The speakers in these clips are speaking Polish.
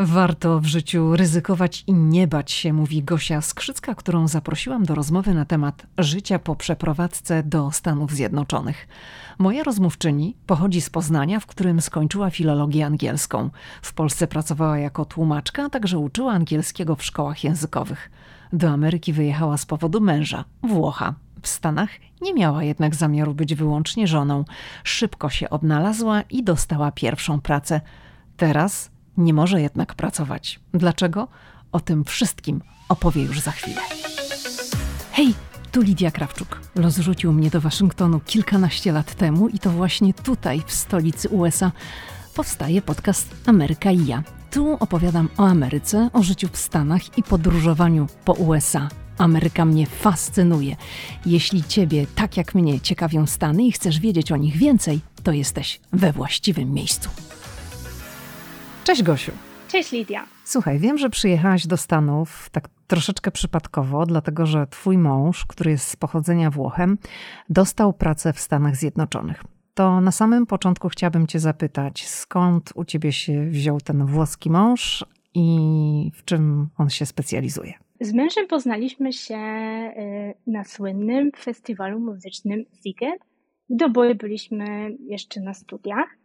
Warto w życiu ryzykować i nie bać się, mówi Gosia Skrzycka, którą zaprosiłam do rozmowy na temat życia po przeprowadzce do Stanów Zjednoczonych. Moja rozmówczyni pochodzi z Poznania, w którym skończyła filologię angielską. W Polsce pracowała jako tłumaczka, a także uczyła angielskiego w szkołach językowych. Do Ameryki wyjechała z powodu męża, Włocha. W Stanach nie miała jednak zamiaru być wyłącznie żoną. Szybko się odnalazła i dostała pierwszą pracę. Teraz nie może jednak pracować. Dlaczego? O tym wszystkim opowie już za chwilę. Hej, tu Lidia Krawczuk. Los rzucił mnie do Waszyngtonu kilkanaście lat temu i to właśnie tutaj, w stolicy USA, powstaje podcast Ameryka i ja. Tu opowiadam o Ameryce, o życiu w Stanach i podróżowaniu po USA. Ameryka mnie fascynuje. Jeśli Ciebie, tak jak mnie, ciekawią Stany i chcesz wiedzieć o nich więcej, to jesteś we właściwym miejscu. Cześć Gosiu. Cześć Lidia. Słuchaj, wiem, że przyjechałaś do Stanów tak troszeczkę przypadkowo, dlatego że twój mąż, który jest z pochodzenia Włochem, dostał pracę w Stanach Zjednoczonych. To na samym początku chciałabym Cię zapytać, skąd u Ciebie się wziął ten włoski mąż i w czym on się specjalizuje? Z mężem poznaliśmy się y, na słynnym festiwalu muzycznym Ziget, gdy oboje byliśmy jeszcze na studiach.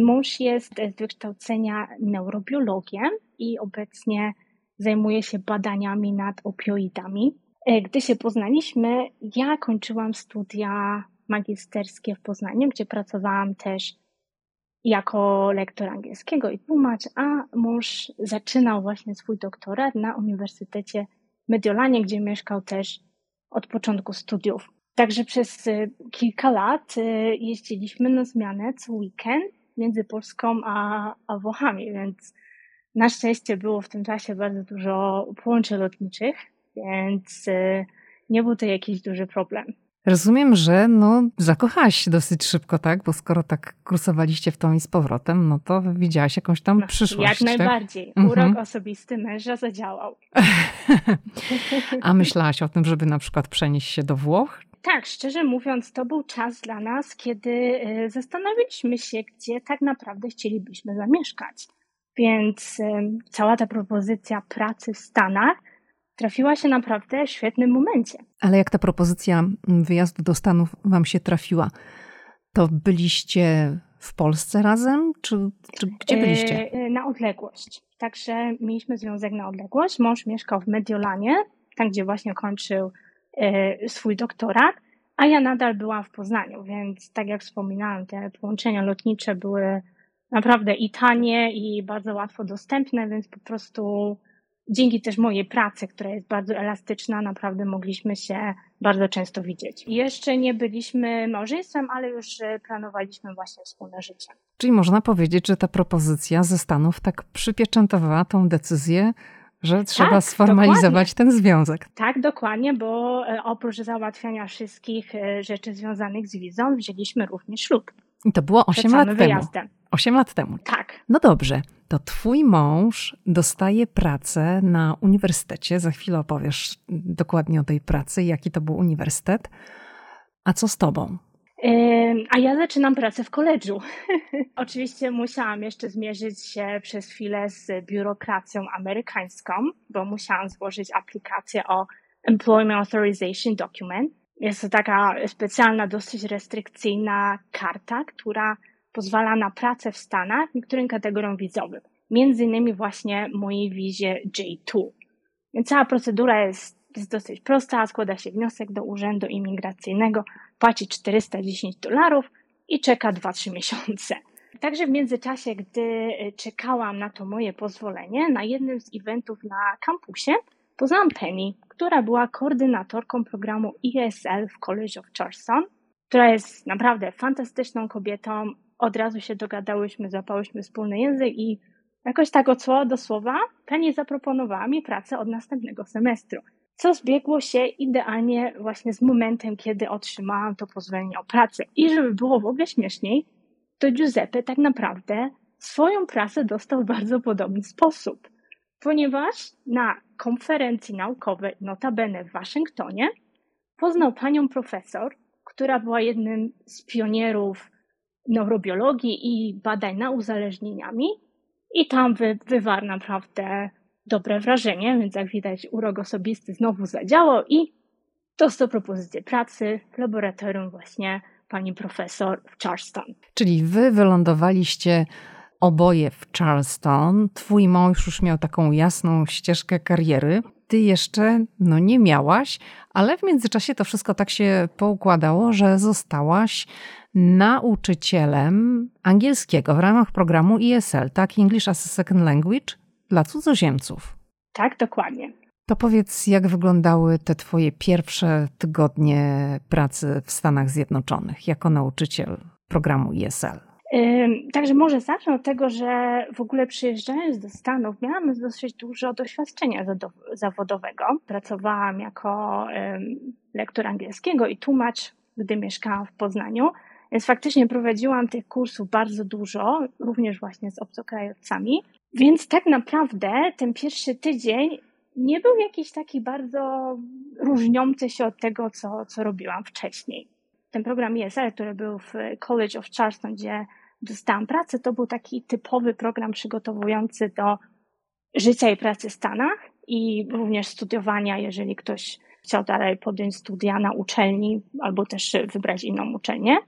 Mąż jest z wykształcenia neurobiologiem i obecnie zajmuje się badaniami nad opioidami. E, gdy się poznaliśmy, ja kończyłam studia magisterskie w Poznaniu, gdzie pracowałam też jako lektor angielskiego i tłumacz, a mąż zaczynał właśnie swój doktorat na Uniwersytecie Mediolanie, gdzie mieszkał też od początku studiów. Także przez e, kilka lat e, jeździliśmy na zmianę co weekend między Polską a, a Włochami, więc na szczęście było w tym czasie bardzo dużo połączeń lotniczych, więc y, nie był to jakiś duży problem. Rozumiem, że no, zakochałaś się dosyć szybko, tak? Bo skoro tak kursowaliście w tą i z powrotem, no to widziałaś jakąś tam no, przyszłość. Jak tak? najbardziej. Urok mhm. osobisty męża zadziałał. A myślałaś o tym, żeby na przykład przenieść się do Włoch? Tak, szczerze mówiąc, to był czas dla nas, kiedy y, zastanawialiśmy się, gdzie tak naprawdę chcielibyśmy zamieszkać. Więc cała ta propozycja pracy w Stanach trafiła się naprawdę w świetnym momencie. Ale jak ta propozycja wyjazdu do Stanów Wam się trafiła, to byliście w Polsce razem, czy, czy gdzie byliście? E, na odległość. Także mieliśmy związek na odległość. Mąż mieszkał w Mediolanie, tam gdzie właśnie kończył swój doktorat, a ja nadal byłam w Poznaniu, więc tak jak wspominałam, te połączenia lotnicze były naprawdę i tanie, i bardzo łatwo dostępne, więc po prostu dzięki też mojej pracy, która jest bardzo elastyczna, naprawdę mogliśmy się bardzo często widzieć. Jeszcze nie byliśmy małżeństwem, ale już e, planowaliśmy właśnie wspólne życie. Czyli można powiedzieć, że ta propozycja ze Stanów tak przypieczętowała tą decyzję, że trzeba tak, sformalizować dokładnie. ten związek. Tak, dokładnie, bo e, oprócz załatwiania wszystkich e, rzeczy związanych z wizą, wzięliśmy również ślub. I to było 8 lat wyjazdem. temu. 8 lat temu. Tak. No dobrze, to twój mąż dostaje pracę na uniwersytecie. Za chwilę opowiesz dokładnie o tej pracy, jaki to był uniwersytet. A co z tobą? A ja zaczynam pracę w koledżu. Oczywiście musiałam jeszcze zmierzyć się przez chwilę z biurokracją amerykańską, bo musiałam złożyć aplikację o Employment Authorization Document. Jest to taka specjalna, dosyć restrykcyjna karta, która pozwala na pracę w Stanach niektórym kategoriom wizowym. Między innymi właśnie mojej wizie J2. Więc cała procedura jest, jest dosyć prosta. Składa się wniosek do urzędu imigracyjnego, płaci 410 dolarów i czeka 2-3 miesiące. Także w międzyczasie, gdy czekałam na to moje pozwolenie, na jednym z eventów na kampusie poznałam Penny, która była koordynatorką programu ESL w College of Charleston, która jest naprawdę fantastyczną kobietą. Od razu się dogadałyśmy, złapałyśmy wspólny język i jakoś tak od słowa do słowa Penny zaproponowała mi pracę od następnego semestru. Co zbiegło się idealnie właśnie z momentem, kiedy otrzymałam to pozwolenie o pracę. I żeby było w ogóle śmieszniej, to Giuseppe tak naprawdę swoją pracę dostał w bardzo podobny sposób ponieważ na konferencji naukowej, notabene w Waszyngtonie, poznał panią profesor, która była jednym z pionierów neurobiologii i badań nad uzależnieniami i tam wy, wywarł naprawdę dobre wrażenie, więc jak widać urok osobisty znowu zadziałał i dostał propozycję pracy w laboratorium właśnie pani profesor w Charleston. Czyli wy wylądowaliście oboje w Charleston. Twój mąż już miał taką jasną ścieżkę kariery. Ty jeszcze no nie miałaś, ale w międzyczasie to wszystko tak się poukładało, że zostałaś nauczycielem angielskiego w ramach programu ESL, tak? English as a Second Language dla cudzoziemców. Tak, dokładnie. To powiedz, jak wyglądały te Twoje pierwsze tygodnie pracy w Stanach Zjednoczonych jako nauczyciel programu ESL? Także może zacznę od tego, że w ogóle przyjeżdżając do Stanów miałam dosyć dużo doświadczenia zawodowego. Pracowałam jako lektor angielskiego i tłumacz, gdy mieszkałam w Poznaniu. Więc faktycznie prowadziłam tych kursów bardzo dużo, również właśnie z obcokrajowcami. Więc tak naprawdę ten pierwszy tydzień nie był jakiś taki bardzo różniący się od tego, co, co robiłam wcześniej. Ten program ESL, który był w College of Charleston, gdzie dostałam pracę, to był taki typowy program przygotowujący do życia i pracy w Stanach i również studiowania, jeżeli ktoś chciał dalej podjąć studia na uczelni albo też wybrać inną uczelnię.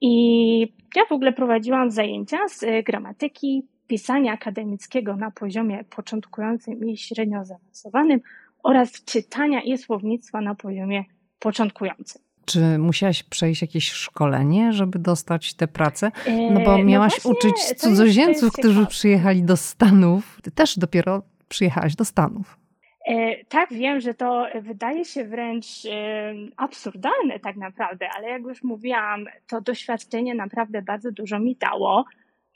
I ja w ogóle prowadziłam zajęcia z gramatyki, pisania akademickiego na poziomie początkującym i średnio zaawansowanym oraz czytania i słownictwa na poziomie początkującym. Czy musiałaś przejść jakieś szkolenie, żeby dostać tę pracę? No bo e, no miałaś no właśnie, uczyć cudzoziemców, którzy przyjechali do Stanów. Ty też dopiero przyjechałaś do Stanów. E, tak, wiem, że to wydaje się wręcz e, absurdalne tak naprawdę, ale jak już mówiłam, to doświadczenie naprawdę bardzo dużo mi dało.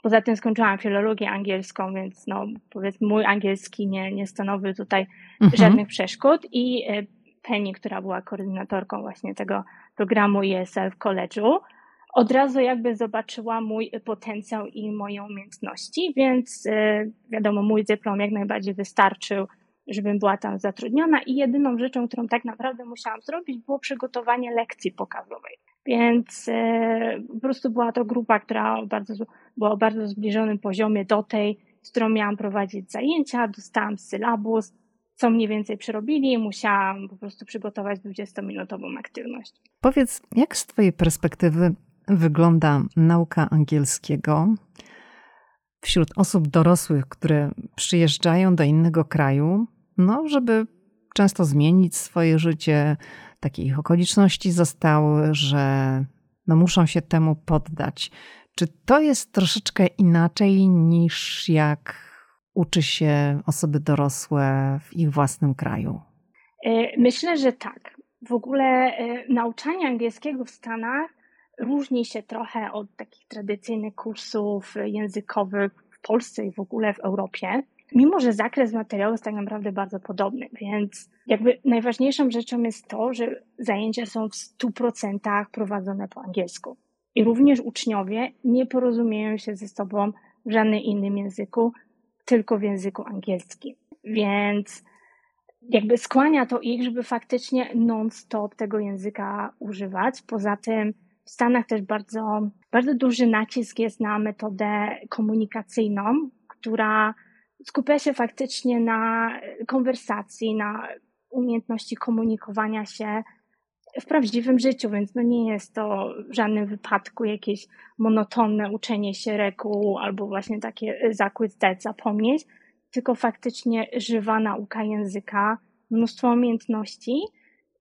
Poza tym skończyłam filologię angielską, więc no, powiedzmy mój angielski nie, nie stanowił tutaj mhm. żadnych przeszkód i Penny, która była koordynatorką właśnie tego programu ESL w college'u, od razu jakby zobaczyła mój potencjał i moje umiejętności, więc e, wiadomo, mój dyplom jak najbardziej wystarczył, żebym była tam zatrudniona i jedyną rzeczą, którą tak naprawdę musiałam zrobić, było przygotowanie lekcji pokazowej. Więc e, po prostu była to grupa, która bardzo, była o bardzo zbliżonym poziomie do tej, z którą miałam prowadzić zajęcia, dostałam sylabus, co mniej więcej przerobili, musiałam po prostu przygotować 20-minutową aktywność. Powiedz, jak z Twojej perspektywy wygląda nauka angielskiego wśród osób dorosłych, które przyjeżdżają do innego kraju, no, żeby często zmienić swoje życie, takie ich okoliczności zostały, że no, muszą się temu poddać. Czy to jest troszeczkę inaczej niż jak uczy się osoby dorosłe w ich własnym kraju? E, myślę, że tak. W ogóle e, nauczanie angielskiego w Stanach różni się trochę od takich tradycyjnych kursów językowych w Polsce i w ogóle w Europie. Mimo, że zakres materiału jest tak naprawdę bardzo podobny, więc jakby najważniejszą rzeczą jest to, że zajęcia są w 100% prowadzone po angielsku. I również uczniowie nie porozumieją się ze sobą w żadnym innym języku, tylko w języku angielskim. Więc jakby skłania to ich, żeby faktycznie non-stop tego języka używać. Poza tym w Stanach też bardzo, bardzo duży nacisk jest na metodę komunikacyjną, która skupia się faktycznie na konwersacji, na umiejętności komunikowania się w prawdziwym życiu, więc no nie jest to w żadnym wypadku jakieś monotonne uczenie się reguł albo właśnie takie zakład zdać, zapomnieć, tylko faktycznie żywa nauka języka, mnóstwo umiejętności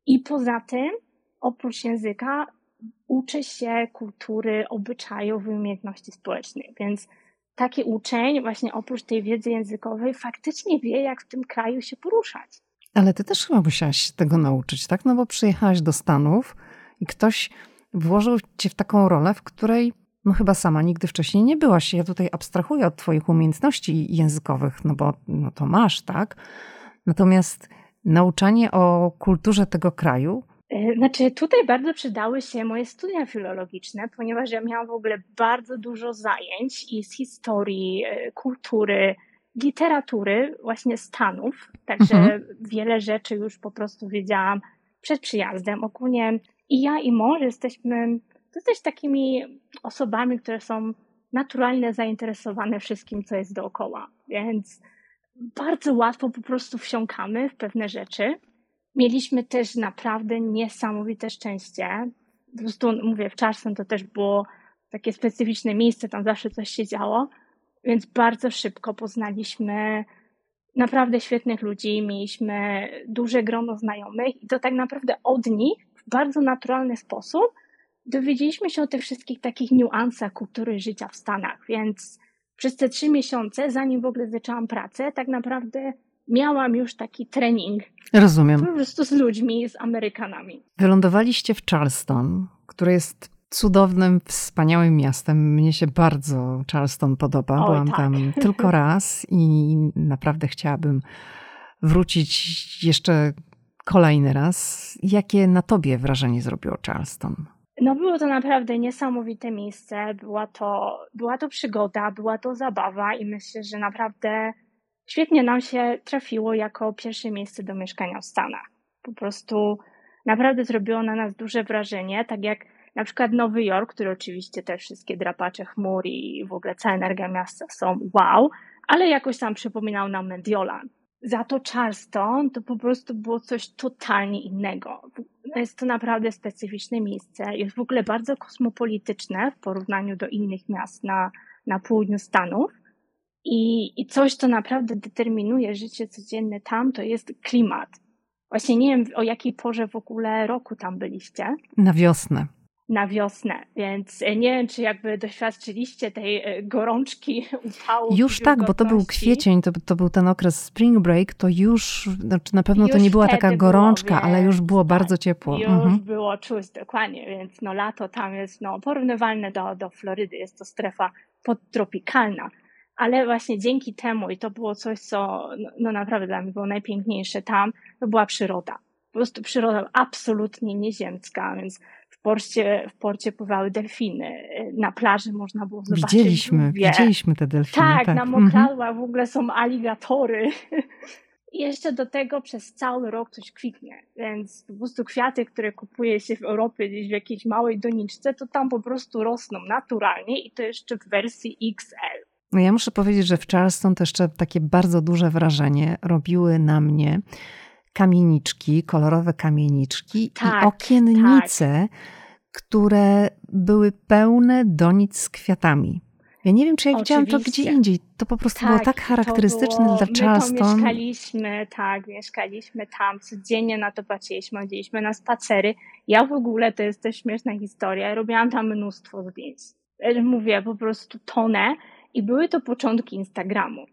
i poza tym oprócz języka uczy się kultury, obyczajów i umiejętności społecznych, więc taki uczeń właśnie oprócz tej wiedzy językowej faktycznie wie, jak w tym kraju się poruszać. Ale ty też chyba musiałaś tego nauczyć, tak? No bo przyjechałaś do Stanów i ktoś włożył cię w taką rolę, w której no chyba sama nigdy wcześniej nie byłaś. Ja tutaj abstrahuję od twoich umiejętności językowych, no bo no to masz, tak? Natomiast nauczanie o kulturze tego kraju. E, znaczy, tutaj bardzo przydały się moje studia filologiczne, ponieważ ja miałam w ogóle bardzo dużo zajęć i z historii, e, kultury, literatury właśnie Stanów, także mhm. wiele rzeczy już po prostu wiedziałam przed przyjazdem. Ogólnie i ja i mąż jesteśmy dosyć takimi osobami, które są naturalnie zainteresowane wszystkim, co jest dookoła, więc bardzo łatwo po prostu wsiąkamy w pewne rzeczy. Mieliśmy też naprawdę niesamowite szczęście. Po prostu mówię, w Charleston to też było takie specyficzne miejsce, tam zawsze coś się działo, więc bardzo szybko poznaliśmy naprawdę świetnych ludzi, mieliśmy duże grono znajomych i to tak naprawdę od nich w bardzo naturalny sposób dowiedzieliśmy się o tych wszystkich takich niuansach kultury życia w Stanach, więc przez te trzy miesiące, zanim w ogóle zaczęłam pracę, tak naprawdę miałam już taki trening. Rozumiem. Po prostu z ludźmi, z Amerykanami. Wylądowaliście w Charleston, które jest cudownym, wspaniałym miastem. Mnie się bardzo Charleston podoba. Oj, Byłam tak. tam tylko raz i naprawdę chciałabym wrócić jeszcze kolejny raz. Jakie na tobie wrażenie zrobiło Charleston? No było to naprawdę niesamowite miejsce, była to, była to przygoda, była to zabawa i myślę, że naprawdę świetnie nam się trafiło jako pierwsze miejsce do mieszkania w Stanach. Po prostu naprawdę zrobiło na nas duże wrażenie, tak jak na przykład Nowy Jork, który oczywiście te wszystkie drapacze chmur i w ogóle cała energia miasta są wow, ale jakoś tam przypominał nam Mediolan. Za to Charleston to po prostu było coś totalnie innego. Jest to naprawdę specyficzne miejsce. Jest w ogóle bardzo kosmopolityczne w porównaniu do innych miast na, na południu Stanów. I, I coś, co naprawdę determinuje życie codzienne tam, to jest klimat. Właśnie nie wiem, o jakiej porze w ogóle roku tam byliście. Na wiosnę na wiosnę, więc e, nie wiem, czy jakby doświadczyliście tej e, gorączki, upału. Już tak, bo to był kwiecień, to, to był ten okres spring break, to już, znaczy na pewno już to nie była taka gorączka, było, ale już było tak, bardzo ciepło. Już mhm. było czuć, dokładnie, więc no lato tam jest no, porównywalne do, do Florydy, jest to strefa podtropikalna. Ale właśnie dzięki temu, i to było coś, co no, no naprawdę dla mnie było najpiękniejsze tam, to była przyroda. Po prostu przyroda absolutnie nieziemska, więc w porcie, w porcie pływały delfiny. Na plaży można było zobaczyć Widzieliśmy, widzieliśmy te delfiny. Tak, tak. na mokradłach mhm. w ogóle są aligatory. I jeszcze do tego przez cały rok coś kwitnie. Więc po prostu kwiaty, które kupuje się w Europie gdzieś w jakiejś małej doniczce, to tam po prostu rosną naturalnie i to jeszcze w wersji XL. No ja muszę powiedzieć, że w Charleston też jeszcze takie bardzo duże wrażenie robiły na mnie kamieniczki, kolorowe kamieniczki tak, i okiennice, tak. które były pełne donic z kwiatami. Ja nie wiem, czy ja Oczywiście. widziałam to gdzie indziej. To po prostu tak, było tak charakterystyczne było, dla Charleston. My to mieszkaliśmy, tak, mieszkaliśmy tam, codziennie na to patrzyliśmy, chodziliśmy na spacery. Ja w ogóle, to jest też śmieszna historia, robiłam tam mnóstwo zdjęć. Mówię, po prostu tonę i były to początki Instagramu.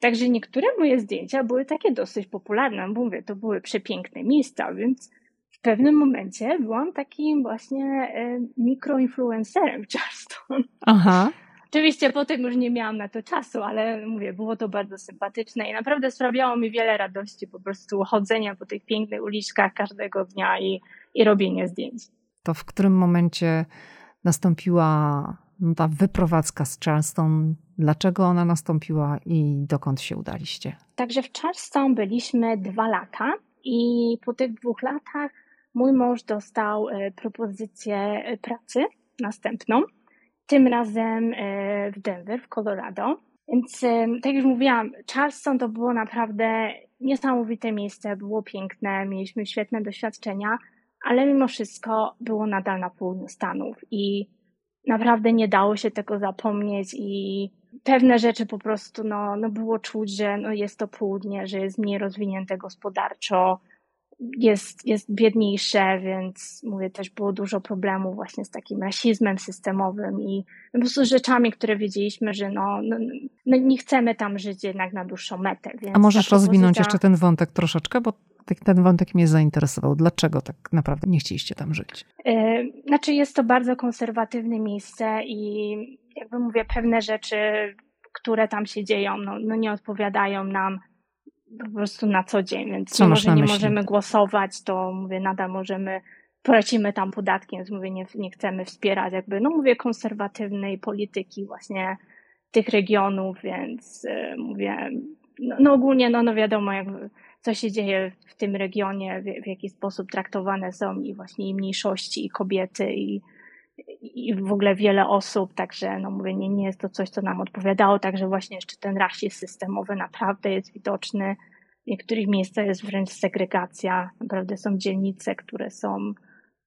Także niektóre moje zdjęcia były takie dosyć popularne. Mówię, to były przepiękne miejsca, więc w pewnym momencie byłam takim właśnie e, mikroinfluencerem w Charleston. Aha. Oczywiście potem już nie miałam na to czasu, ale mówię, było to bardzo sympatyczne i naprawdę sprawiało mi wiele radości po prostu chodzenia po tych pięknych uliczkach każdego dnia i, i robienie zdjęć. To w którym momencie nastąpiła ta wyprowadzka z Charleston? Dlaczego ona nastąpiła i dokąd się udaliście? Także w Charleston byliśmy dwa lata i po tych dwóch latach mój mąż dostał propozycję pracy następną, tym razem w Denver, w Colorado. Więc tak już mówiłam, Charleston to było naprawdę niesamowite miejsce, było piękne, mieliśmy świetne doświadczenia, ale mimo wszystko było nadal na południu Stanów i naprawdę nie dało się tego zapomnieć i pewne rzeczy po prostu no, no było czuć, że no jest to południe, że jest mniej rozwinięte gospodarczo, jest, jest biedniejsze, więc mówię, też było dużo problemów właśnie z takim rasizmem systemowym i po prostu rzeczami, które wiedzieliśmy, że no, no, no nie chcemy tam żyć jednak na dłuższą metę. A możesz rozwinąć jeszcze ten wątek troszeczkę, bo ten wątek mnie zainteresował. Dlaczego tak naprawdę nie chcieliście tam żyć? Znaczy jest to bardzo konserwatywne miejsce i jakby mówię, pewne rzeczy, które tam się dzieją, no, no nie odpowiadają nam po prostu na co dzień, więc Co mimo, że nie możemy głosować, to mówię, nadal możemy, płacimy tam podatki, więc mówię, nie, nie chcemy wspierać jakby, no mówię, konserwatywnej polityki właśnie tych regionów, więc y, mówię, no, no ogólnie, no, no wiadomo, jakby, co się dzieje w tym regionie, w, w jaki sposób traktowane są i właśnie i mniejszości, i kobiety, i, i w ogóle wiele osób, także no mówię, nie, nie jest to coś, co nam odpowiadało, także właśnie jeszcze ten rasizm systemowy naprawdę jest widoczny. W niektórych miejscach jest wręcz segregacja, naprawdę są dzielnice, które są,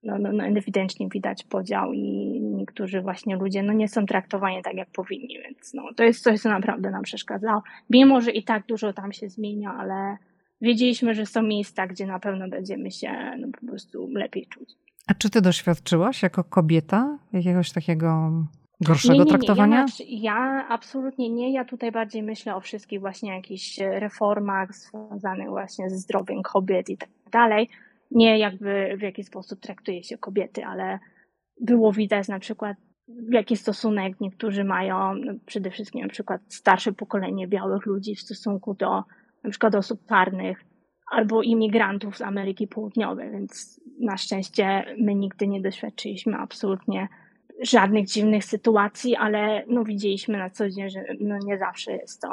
no, no, no ewidentnie widać podział i niektórzy właśnie ludzie no, nie są traktowani tak, jak powinni, więc no, to jest coś, co naprawdę nam przeszkadzało. Mimo, że i tak dużo tam się zmienia, ale wiedzieliśmy, że są miejsca, gdzie na pewno będziemy się no, po prostu lepiej czuć. A czy ty doświadczyłaś jako kobieta jakiegoś takiego gorszego nie, nie, nie. traktowania? Ja, ja, absolutnie nie. Ja tutaj bardziej myślę o wszystkich właśnie jakichś reformach związanych właśnie ze zdrowiem kobiet i tak dalej. Nie jakby w jaki sposób traktuje się kobiety, ale było widać na przykład jaki stosunek niektórzy mają, przede wszystkim na przykład starsze pokolenie białych ludzi w stosunku do na przykład osób czarnych albo imigrantów z Ameryki Południowej, więc na szczęście my nigdy nie doświadczyliśmy absolutnie żadnych dziwnych sytuacji, ale no widzieliśmy na co dzień, że no nie zawsze jest to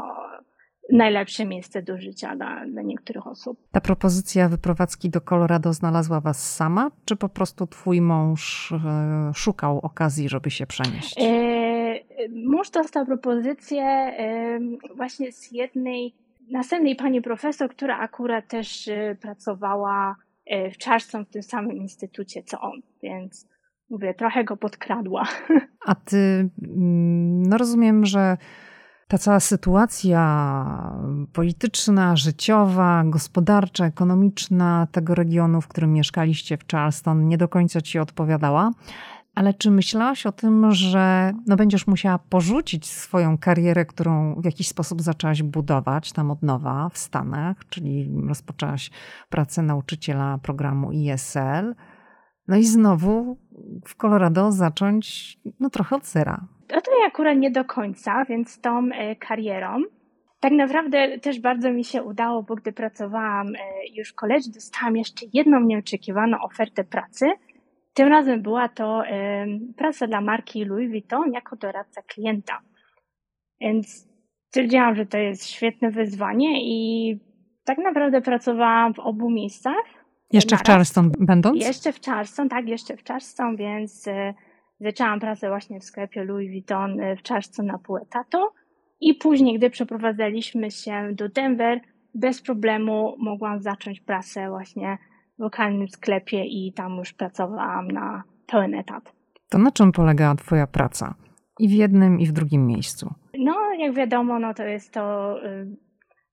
najlepsze miejsce do życia dla, dla niektórych osób. Ta propozycja wyprowadzki do Colorado znalazła was sama, czy po prostu twój mąż e, szukał okazji, żeby się przenieść? E, mąż dostał propozycję e, właśnie z jednej następnej pani profesor, która akurat też e, pracowała e, w Charleston w tym samym instytucie co on, więc mówię, trochę go podkradła. A ty, mm, no rozumiem, że ta cała sytuacja polityczna, życiowa, gospodarcza, ekonomiczna tego regionu, w którym mieszkaliście w Charleston, nie do końca ci odpowiadała. Ale czy myślałaś o tym, że no będziesz musiała porzucić swoją karierę, którą w jakiś sposób zaczęłaś budować tam od nowa w Stanach, czyli rozpoczęłaś pracę nauczyciela programu ESL, no i znowu w Colorado zacząć no trochę od zera? No to ja akurat nie do końca, więc tą e, karierą tak naprawdę też bardzo mi się udało, bo gdy pracowałam e, już w college, dostałam jeszcze jedną nieoczekiwaną ofertę pracy – tym razem była to praca dla marki Louis Vuitton jako doradca klienta. Więc stwierdziłam, że to jest świetne wyzwanie i tak naprawdę pracowałam w obu miejscach. Jeszcze w Charleston będąc? Jeszcze w Charleston, tak, jeszcze w Charleston, więc e, zaczęłam pracę właśnie w sklepie Louis Vuitton e, w Charleston na pół etatu. I później, gdy przeprowadzaliśmy się do Denver, bez problemu mogłam zacząć pracę właśnie lokalnym sklepie i tam już pracowałam na pełen etat. To na czym polegała Twoja praca? I w jednym, i w drugim miejscu? No, jak wiadomo, no to jest to y,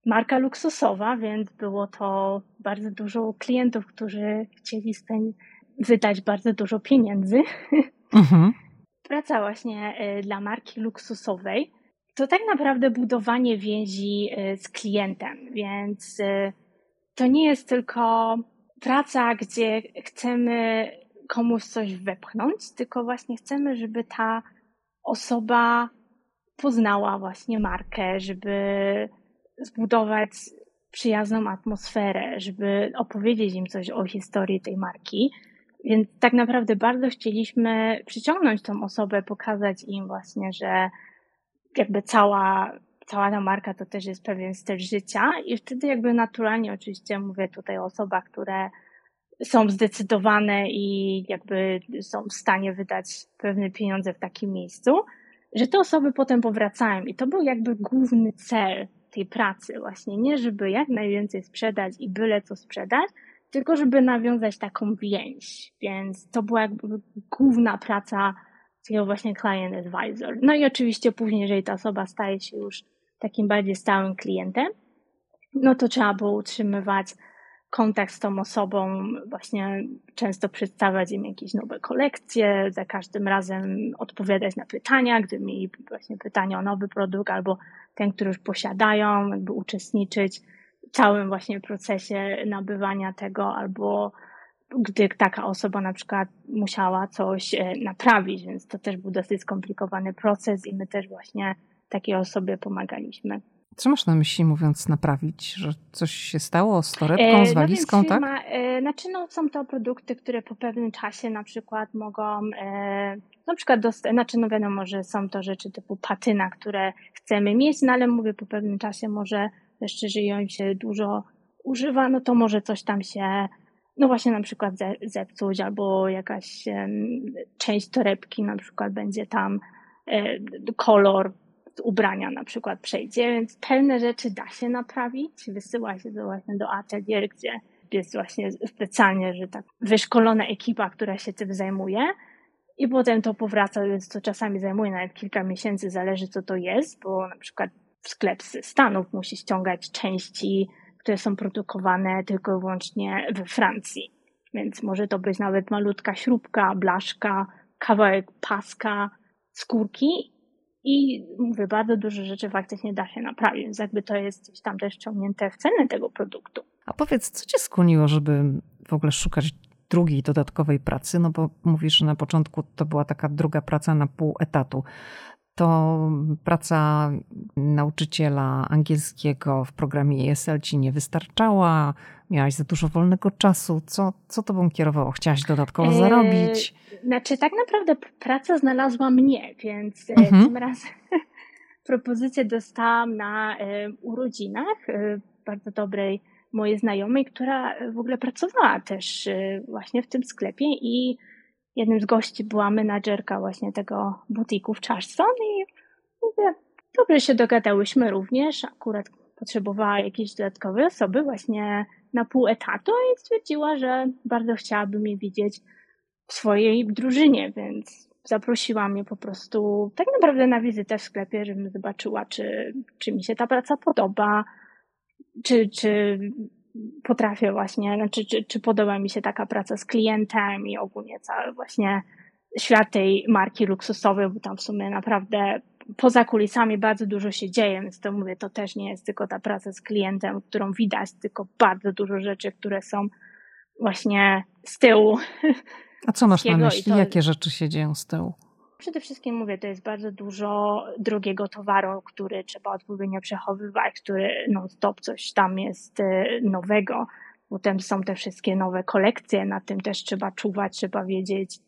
marka luksusowa, więc było to bardzo dużo klientów, którzy chcieli spędzić, wydać bardzo dużo pieniędzy. Mhm. Praca właśnie y, dla marki luksusowej to tak naprawdę budowanie więzi y, z klientem, więc to nie jest tylko praca, gdzie chcemy komuś coś wepchnąć, tylko właśnie chcemy, żeby ta osoba poznała właśnie markę, żeby zbudować przyjazną atmosferę, żeby opowiedzieć im coś o historii tej marki. Więc tak naprawdę bardzo chcieliśmy przyciągnąć tą osobę, pokazać im właśnie, że jakby cała cała ta marka to też jest pewien styl życia i wtedy jakby naturalnie oczywiście mówię tutaj o osobach, które są zdecydowane i jakby są w stanie wydać pewne pieniądze w takim miejscu, że te osoby potem powracają. I to był jakby główny cel tej pracy właśnie, nie żeby jak najwięcej sprzedać i byle co sprzedać, tylko żeby nawiązać taką więź, więc to była jakby główna praca takiego właśnie client advisor. No i oczywiście później, jeżeli ta osoba staje się już takim bardziej stałym klientem, no to trzeba było utrzymywać kontakt z tą osobą, właśnie często przedstawiać im jakieś nowe kolekcje, za każdym razem odpowiadać na pytania, gdy mieli właśnie pytania o nowy produkt albo ten, który już posiadają, jakby uczestniczyć w całym właśnie procesie nabywania tego albo gdy taka osoba na przykład musiała coś e, naprawić, więc to też był dosyć skomplikowany proces i my też właśnie takiej osobie pomagaliśmy. Co masz na myśli mówiąc naprawić? Że coś się stało z torebką, z e, walizką, no tak? E, znaczy no, są to produkty, które po pewnym czasie na przykład mogą, e, na przykład, dost- znaczy no wiadomo, że są to rzeczy typu patyna, które chcemy mieć, no ale mówię po pewnym czasie może jeszcze, jeżeli ją się dużo używa, no to może coś tam się no właśnie na przykład zepsuć albo jakaś część torebki na przykład będzie tam e, kolor ubrania na przykład przejdzie, więc pewne rzeczy da się naprawić, wysyła się to właśnie do atelier, gdzie jest właśnie specjalnie, że tak wyszkolona ekipa, która się tym zajmuje i potem to powraca, więc to czasami zajmuje nawet kilka miesięcy, zależy co to jest, bo na przykład sklep z Stanów musi ściągać części, które są produkowane tylko i wyłącznie we Francji. Więc może to być nawet malutka śrubka, blaszka, kawałek paska, skórki i mówię, bardzo dużo rzeczy faktycznie da się naprawić, więc jakby to jest gdzieś tam też wciągnięte w cenę tego produktu. A powiedz, co cię skłoniło, żeby w ogóle szukać drugiej dodatkowej pracy? No bo mówisz, że na początku to była taka druga praca na pół etatu to praca nauczyciela angielskiego w programie ESL ci nie wystarczała, miałaś za dużo wolnego czasu. Co, co tobą kierowało? Chciałaś dodatkowo zarobić? Znaczy, tak naprawdę praca znalazła mnie, więc e, mhm. tym razem propozycję dostałam na e, urodzinach e, bardzo dobrej mojej znajomej, która w ogóle pracowała też właśnie w tym sklepie i jednym z gości była menadżerka właśnie tego butiku w Charleston i mówię, dobrze się dogadałyśmy również, akurat potrzebowała jakiejś dodatkowej osoby właśnie na pół etatu i stwierdziła, że bardzo chciałaby mnie widzieć w swojej drużynie, więc zaprosiła mnie po prostu tak naprawdę na wizytę w sklepie, żebym zobaczyła, czy, czy mi się ta praca podoba, czy, czy potrafię właśnie, znaczy, czy, czy podoba mi się taka praca z klientem i ogólnie cały właśnie świat tej marki luksusowej, bo tam w sumie naprawdę poza kulisami bardzo dużo się dzieje, więc to mówię, to też nie jest tylko ta praca z klientem, którą widać, tylko bardzo dużo rzeczy, które są właśnie z tyłu. A co masz na myśli? To... Jakie rzeczy się dzieją z tyłu? Przede wszystkim mówię, to jest bardzo dużo drogiego towaru, który trzeba odpowiednio przechowywać, który non-stop coś tam jest e, nowego. Potem są te wszystkie nowe kolekcje, na tym też trzeba czuwać, trzeba wiedzieć,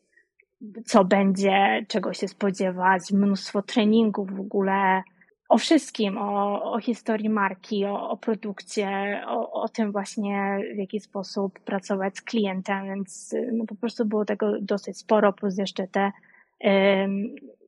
co będzie, czego się spodziewać, mnóstwo treningów w ogóle, o wszystkim, o, o historii marki, o, o produkcie, o, o tym właśnie, w jaki sposób pracować z klientem, więc no, po prostu było tego dosyć sporo, plus jeszcze te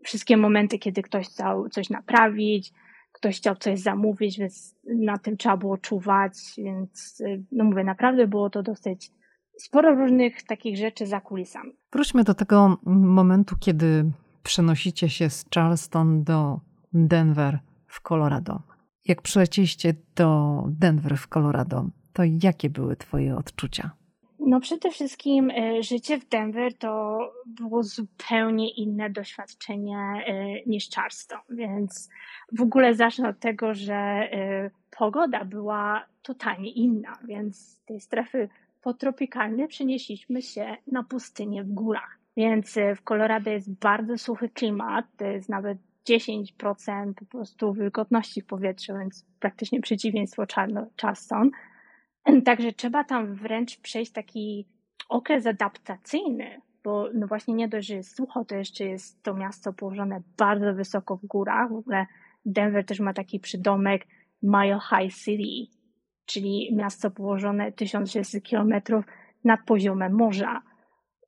wszystkie momenty, kiedy ktoś chciał coś naprawić, ktoś chciał coś zamówić, więc na tym trzeba było czuwać, więc y, no mówię, naprawdę było to dosyć sporo różnych takich rzeczy za kulisami. Wróćmy do tego momentu, kiedy przenosicie się z Charleston do Denver w Colorado. Jak przylecieliście do Denver w Colorado, to jakie były Twoje odczucia? No przede wszystkim e, życie w Denver to było zupełnie inne doświadczenie e, niż Charleston, więc w ogóle zacznę od tego, że e, pogoda była totalnie inna, więc z tej strefy potropikalnej przenieśliśmy się na pustynię w górach. Więc w Colorado jest bardzo suchy klimat, to jest nawet 10% po prostu wilgotności w powietrzu, więc praktycznie przeciwieństwo Charleston. Także trzeba tam wręcz przejść taki okres adaptacyjny, bo no właśnie nie dość, że jest sucho, to jeszcze jest to miasto położone bardzo wysoko w górach. W ogóle Denver też ma taki przydomek Mile High City, czyli miasto położone 1600 kilometrów nad poziomem morza.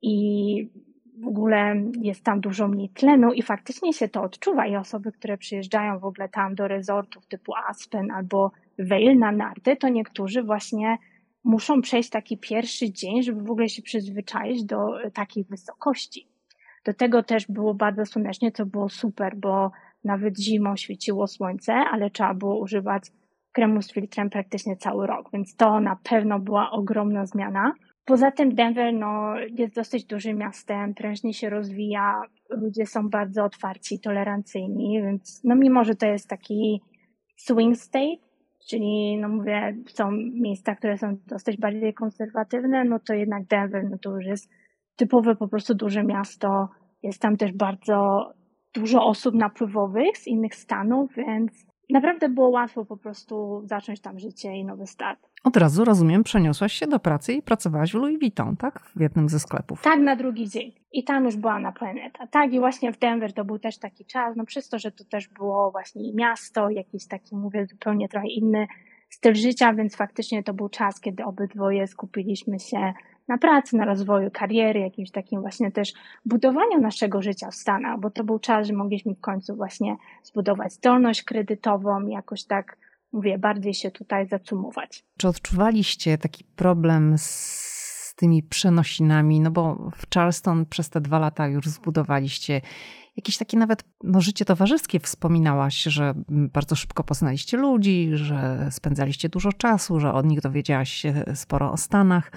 I w ogóle jest tam dużo mniej tlenu i faktycznie się to odczuwa. I osoby, które przyjeżdżają w ogóle tam do rezortów typu Aspen albo Vail na narty, to niektórzy właśnie muszą przejść taki pierwszy dzień, żeby w ogóle się przyzwyczaić do takiej wysokości. Do tego też było bardzo słonecznie, co było super, bo nawet zimą świeciło słońce, ale trzeba było używać kremu z filtrem praktycznie cały rok, więc to na pewno była ogromna zmiana. Poza tym Denver no, jest dosyć dużym miastem, prężnie się rozwija, ludzie są bardzo otwarci, tolerancyjni, więc no mimo, że to jest taki swing state, czyli no mówię, są miejsca, które są dosyć bardziej konserwatywne, no to jednak Denver, no to już jest typowe po prostu duże miasto, jest tam też bardzo dużo osób napływowych z innych stanów, więc naprawdę było łatwo po prostu zacząć tam życie i nowy start. Od razu, rozumiem, przeniosłaś się do pracy i pracowałaś w Louis Vuitton, tak? W jednym ze sklepów. Tak, na drugi dzień. I tam już była na planeta. Tak, i właśnie w Denver to był też taki czas, no przez to, że to też było właśnie miasto, jakiś taki, mówię, zupełnie trochę inny styl życia, więc faktycznie to był czas, kiedy obydwoje skupiliśmy się na pracy, na rozwoju kariery, jakimś takim właśnie też budowaniu naszego życia w Stanach, bo to był czas, że mogliśmy w końcu właśnie zbudować zdolność kredytową, jakoś tak, mówię, bardziej się tutaj zacumować. Czy odczuwaliście taki problem z tymi przenosinami? No bo w Charleston przez te dwa lata już zbudowaliście jakieś takie nawet no, życie towarzyskie wspominałaś, że bardzo szybko poznaliście ludzi, że spędzaliście dużo czasu, że od nich dowiedziałaś się sporo o Stanach.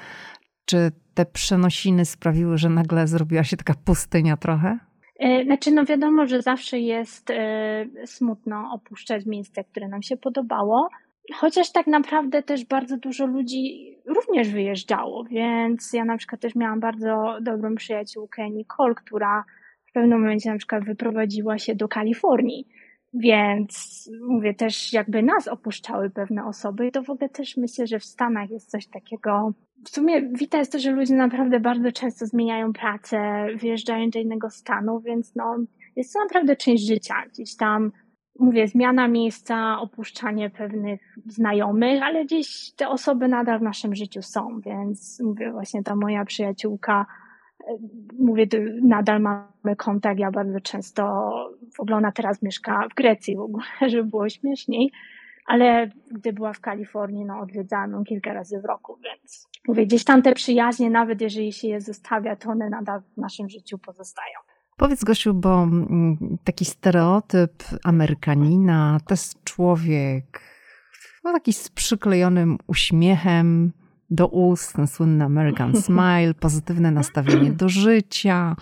Czy te przenosiny sprawiły, że nagle zrobiła się taka pustynia trochę? E, znaczy, no wiadomo, że zawsze jest e, smutno opuszczać miejsce, które nam się podobało, chociaż tak naprawdę też bardzo dużo ludzi również wyjeżdżało, więc ja na przykład też miałam bardzo dobrą przyjaciółkę Nicole, która w pewnym momencie na przykład wyprowadziła się do Kalifornii. Więc mówię, też jakby nas opuszczały pewne osoby i to w ogóle też myślę, że w Stanach jest coś takiego. W sumie wita jest to, że ludzie naprawdę bardzo często zmieniają pracę, wyjeżdżają do innego stanu, więc no, jest to naprawdę część życia. Gdzieś tam, mówię, zmiana miejsca, opuszczanie pewnych znajomych, ale gdzieś te osoby nadal w naszym życiu są, więc mówię, właśnie ta moja przyjaciółka mówię, nadal mamy kontakt, ja bardzo często, w ogóle ona teraz mieszka w Grecji w ogóle, żeby było śmieszniej, ale gdy była w Kalifornii, no odwiedzałam ją kilka razy w roku, więc mówię, gdzieś tam te przyjaźnie, nawet jeżeli się je zostawia, to one nadal w naszym życiu pozostają. Powiedz Gosiu, bo mm, taki stereotyp Amerykanina to jest człowiek no, taki z przyklejonym uśmiechem, do ust, ten słynny American Smile, pozytywne nastawienie do życia.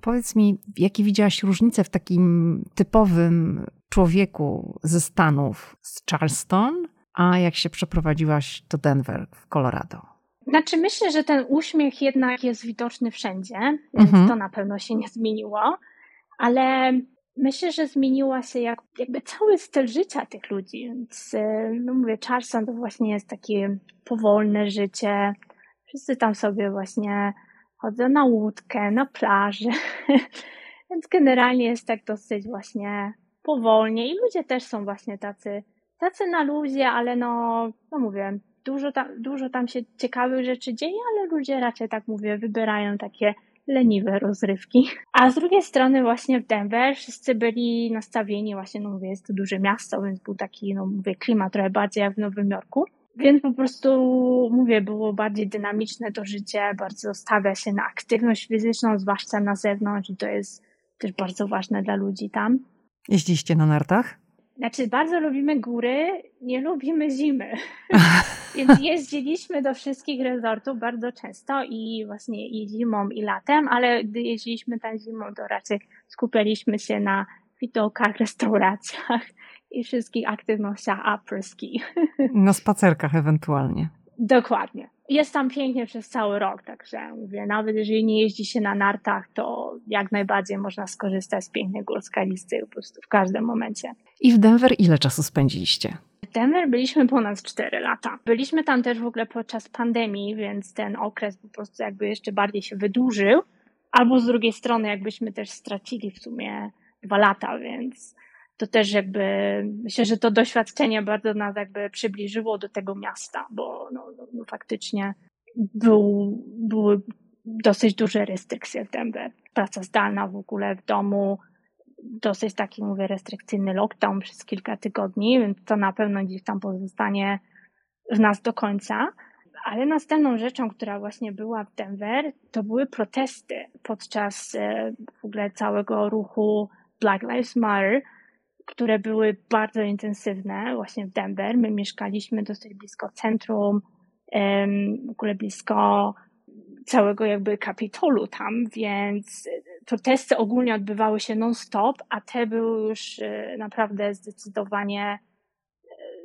Powiedz mi, jakie widziałaś różnice w takim typowym człowieku ze Stanów, z Charleston, a jak się przeprowadziłaś do Denver w Colorado? Znaczy, myślę, że ten uśmiech jednak jest widoczny wszędzie, więc mhm. to na pewno się nie zmieniło, ale myślę, że zmieniła się jak, jakby cały styl życia tych ludzi. Więc, e, no mówię, Charleston to właśnie jest takie powolne życie. Wszyscy tam sobie właśnie chodzą na łódkę, na plażę. Więc generalnie jest tak dosyć właśnie powolnie i ludzie też są właśnie tacy, tacy na luzie, ale no, no mówię, dużo tam, dużo tam się ciekawych rzeczy dzieje, ale ludzie raczej tak mówię, wybierają takie leniwe rozrywki. A z drugiej strony właśnie w Denver wszyscy byli nastawieni właśnie, no mówię, jest to duże miasto, więc był taki, no mówię, klimat trochę bardziej jak w Nowym Jorku. Więc po prostu, mówię, było bardziej dynamiczne to życie, bardzo stawia się na aktywność fizyczną, zwłaszcza na zewnątrz i to jest też bardzo ważne dla ludzi tam. Jeździliście na nartach? Znaczy, bardzo lubimy góry, nie lubimy zimy. Więc jeździliśmy do wszystkich resortów bardzo często i właśnie i zimą, i latem, ale gdy jeździliśmy tam zimą, to raczej skupialiśmy się na widokach, restauracjach i wszystkich aktywnościach apryski. Na spacerkach ewentualnie. Dokładnie. Jest tam pięknie przez cały rok, także mówię, nawet jeżeli nie jeździ się na nartach, to jak najbardziej można skorzystać z pięknej górskiej listy po prostu w każdym momencie. I w Denver ile czasu spędziliście? W Denver byliśmy ponad 4 lata. Byliśmy tam też w ogóle podczas pandemii, więc ten okres po prostu jakby jeszcze bardziej się wydłużył. Albo z drugiej strony, jakbyśmy też stracili w sumie dwa lata, więc to też jakby myślę, że to doświadczenie bardzo nas jakby przybliżyło do tego miasta, bo no, no, no faktycznie był, były dosyć duże restrykcje w Denver. Praca zdalna w ogóle w domu, dosyć taki, mówię, restrykcyjny lockdown przez kilka tygodni, więc to na pewno gdzieś tam pozostanie w nas do końca. Ale następną rzeczą, która właśnie była w Denver, to były protesty podczas e, w ogóle całego ruchu Black Lives Matter, które były bardzo intensywne właśnie w Denver. My mieszkaliśmy dosyć blisko centrum, w ogóle blisko całego jakby kapitolu tam, więc protesty ogólnie odbywały się non-stop, a te były już e, naprawdę zdecydowanie e,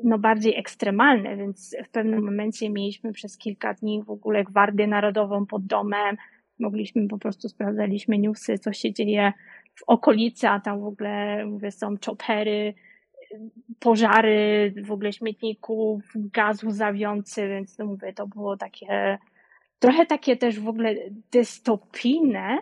no bardziej ekstremalne, więc w pewnym momencie mieliśmy przez kilka dni w ogóle gwardię narodową pod domem, mogliśmy po prostu sprawdzaliśmy newsy, co się dzieje w okolicy, a tam w ogóle mówię, są czopery, pożary w ogóle śmietników, gazu zawiący, więc no mówię, to było takie trochę takie też w ogóle dystopijne,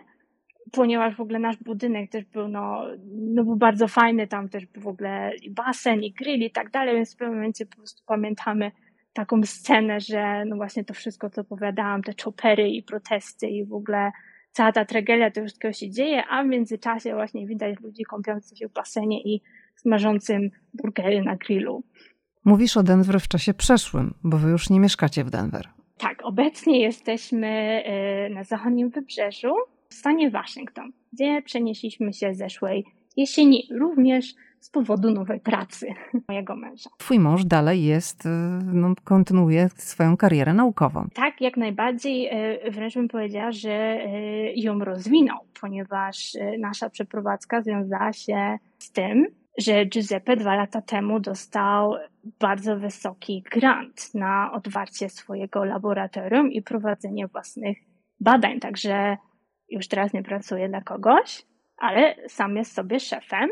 ponieważ w ogóle nasz budynek też był, no, no był bardzo fajny, tam też był w ogóle i basen, i grill i tak dalej, więc w pewnym momencie po prostu pamiętamy taką scenę, że no właśnie to wszystko, co opowiadałam, te chopery i protesty i w ogóle cała ta tragedia, to wszystko się dzieje, a w międzyczasie właśnie widać ludzi kąpiących się w basenie i smażącym burgery na grillu. Mówisz o Denver w czasie przeszłym, bo wy już nie mieszkacie w Denver. Tak, obecnie jesteśmy y, na zachodnim wybrzeżu w stanie Waszyngton, gdzie przenieśliśmy się zeszłej jesieni, również z powodu nowej pracy mojego męża. Twój mąż dalej jest, y, no, kontynuuje swoją karierę naukową. Tak, jak najbardziej. Y, wręcz bym powiedziała, że ją rozwinął, ponieważ nasza przeprowadzka związała się z tym, że Giuseppe dwa lata temu dostał bardzo wysoki grant na otwarcie swojego laboratorium i prowadzenie własnych badań. Także już teraz nie pracuje dla kogoś, ale sam jest sobie szefem.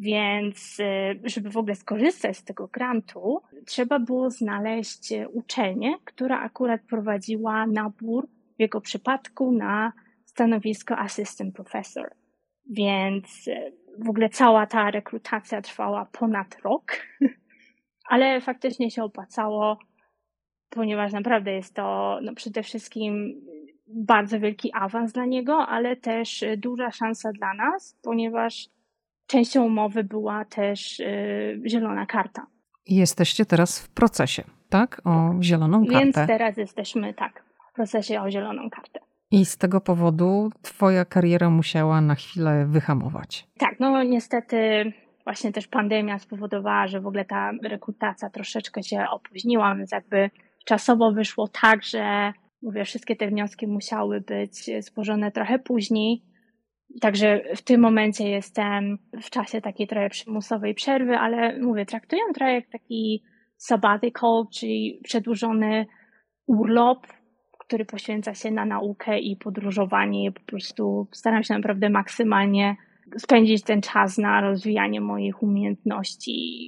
Więc, y, żeby w ogóle skorzystać z tego grantu, trzeba było znaleźć uczelnię, która akurat prowadziła nabór w jego przypadku na stanowisko assistant professor. Więc y, w ogóle cała ta rekrutacja trwała ponad rok, ale faktycznie się opłacało, ponieważ naprawdę jest to no, przede wszystkim bardzo wielki awans dla niego, ale też duża szansa dla nas, ponieważ częścią umowy była też yy, zielona karta. Jesteście teraz w procesie, tak? O zieloną kartę. Więc teraz jesteśmy, tak, w procesie o zieloną kartę. I z tego powodu twoja kariera musiała na chwilę wyhamować. Tak, no niestety właśnie też pandemia spowodowała, że w ogóle ta rekrutacja troszeczkę się opóźniła, więc jakby czasowo wyszło tak, że mówię, wszystkie te wnioski musiały być złożone trochę później. Także w tym momencie jestem w czasie takiej trochę przymusowej przerwy, ale mówię, traktuję trochę jak taki sabbatical, czyli przedłużony urlop, który poświęca się na naukę i podróżowanie. Po prostu staram się naprawdę maksymalnie spędzić ten czas na rozwijanie moich umiejętności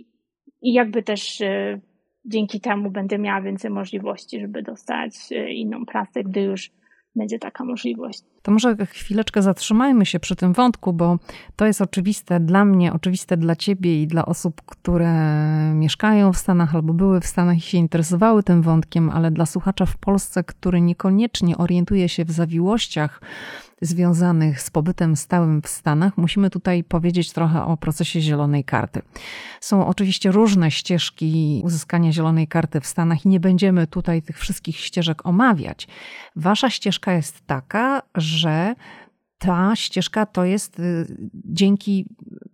i jakby też y, dzięki temu będę miała więcej możliwości, żeby dostać y, inną pracę, gdy już będzie taka możliwość. To może chwileczkę zatrzymajmy się przy tym wątku, bo to jest oczywiste dla mnie, oczywiste dla ciebie i dla osób, które mieszkają w Stanach albo były w Stanach i się interesowały tym wątkiem, ale dla słuchacza w Polsce, który niekoniecznie orientuje się w zawiłościach związanych z pobytem stałym w Stanach, musimy tutaj powiedzieć trochę o procesie zielonej karty. Są oczywiście różne ścieżki uzyskania zielonej karty w Stanach i nie będziemy tutaj tych wszystkich ścieżek omawiać. Wasza ścieżka jest taka, że ta ścieżka to jest y, dzięki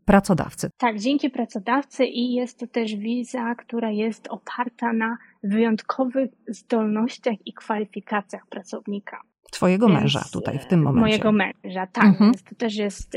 pracodawcy. Tak, dzięki pracodawcy i jest to też wiza, która jest oparta na wyjątkowych zdolnościach i kwalifikacjach pracownika. Twojego męża tutaj w tym momencie. Mojego męża, tak. Mhm. To też jest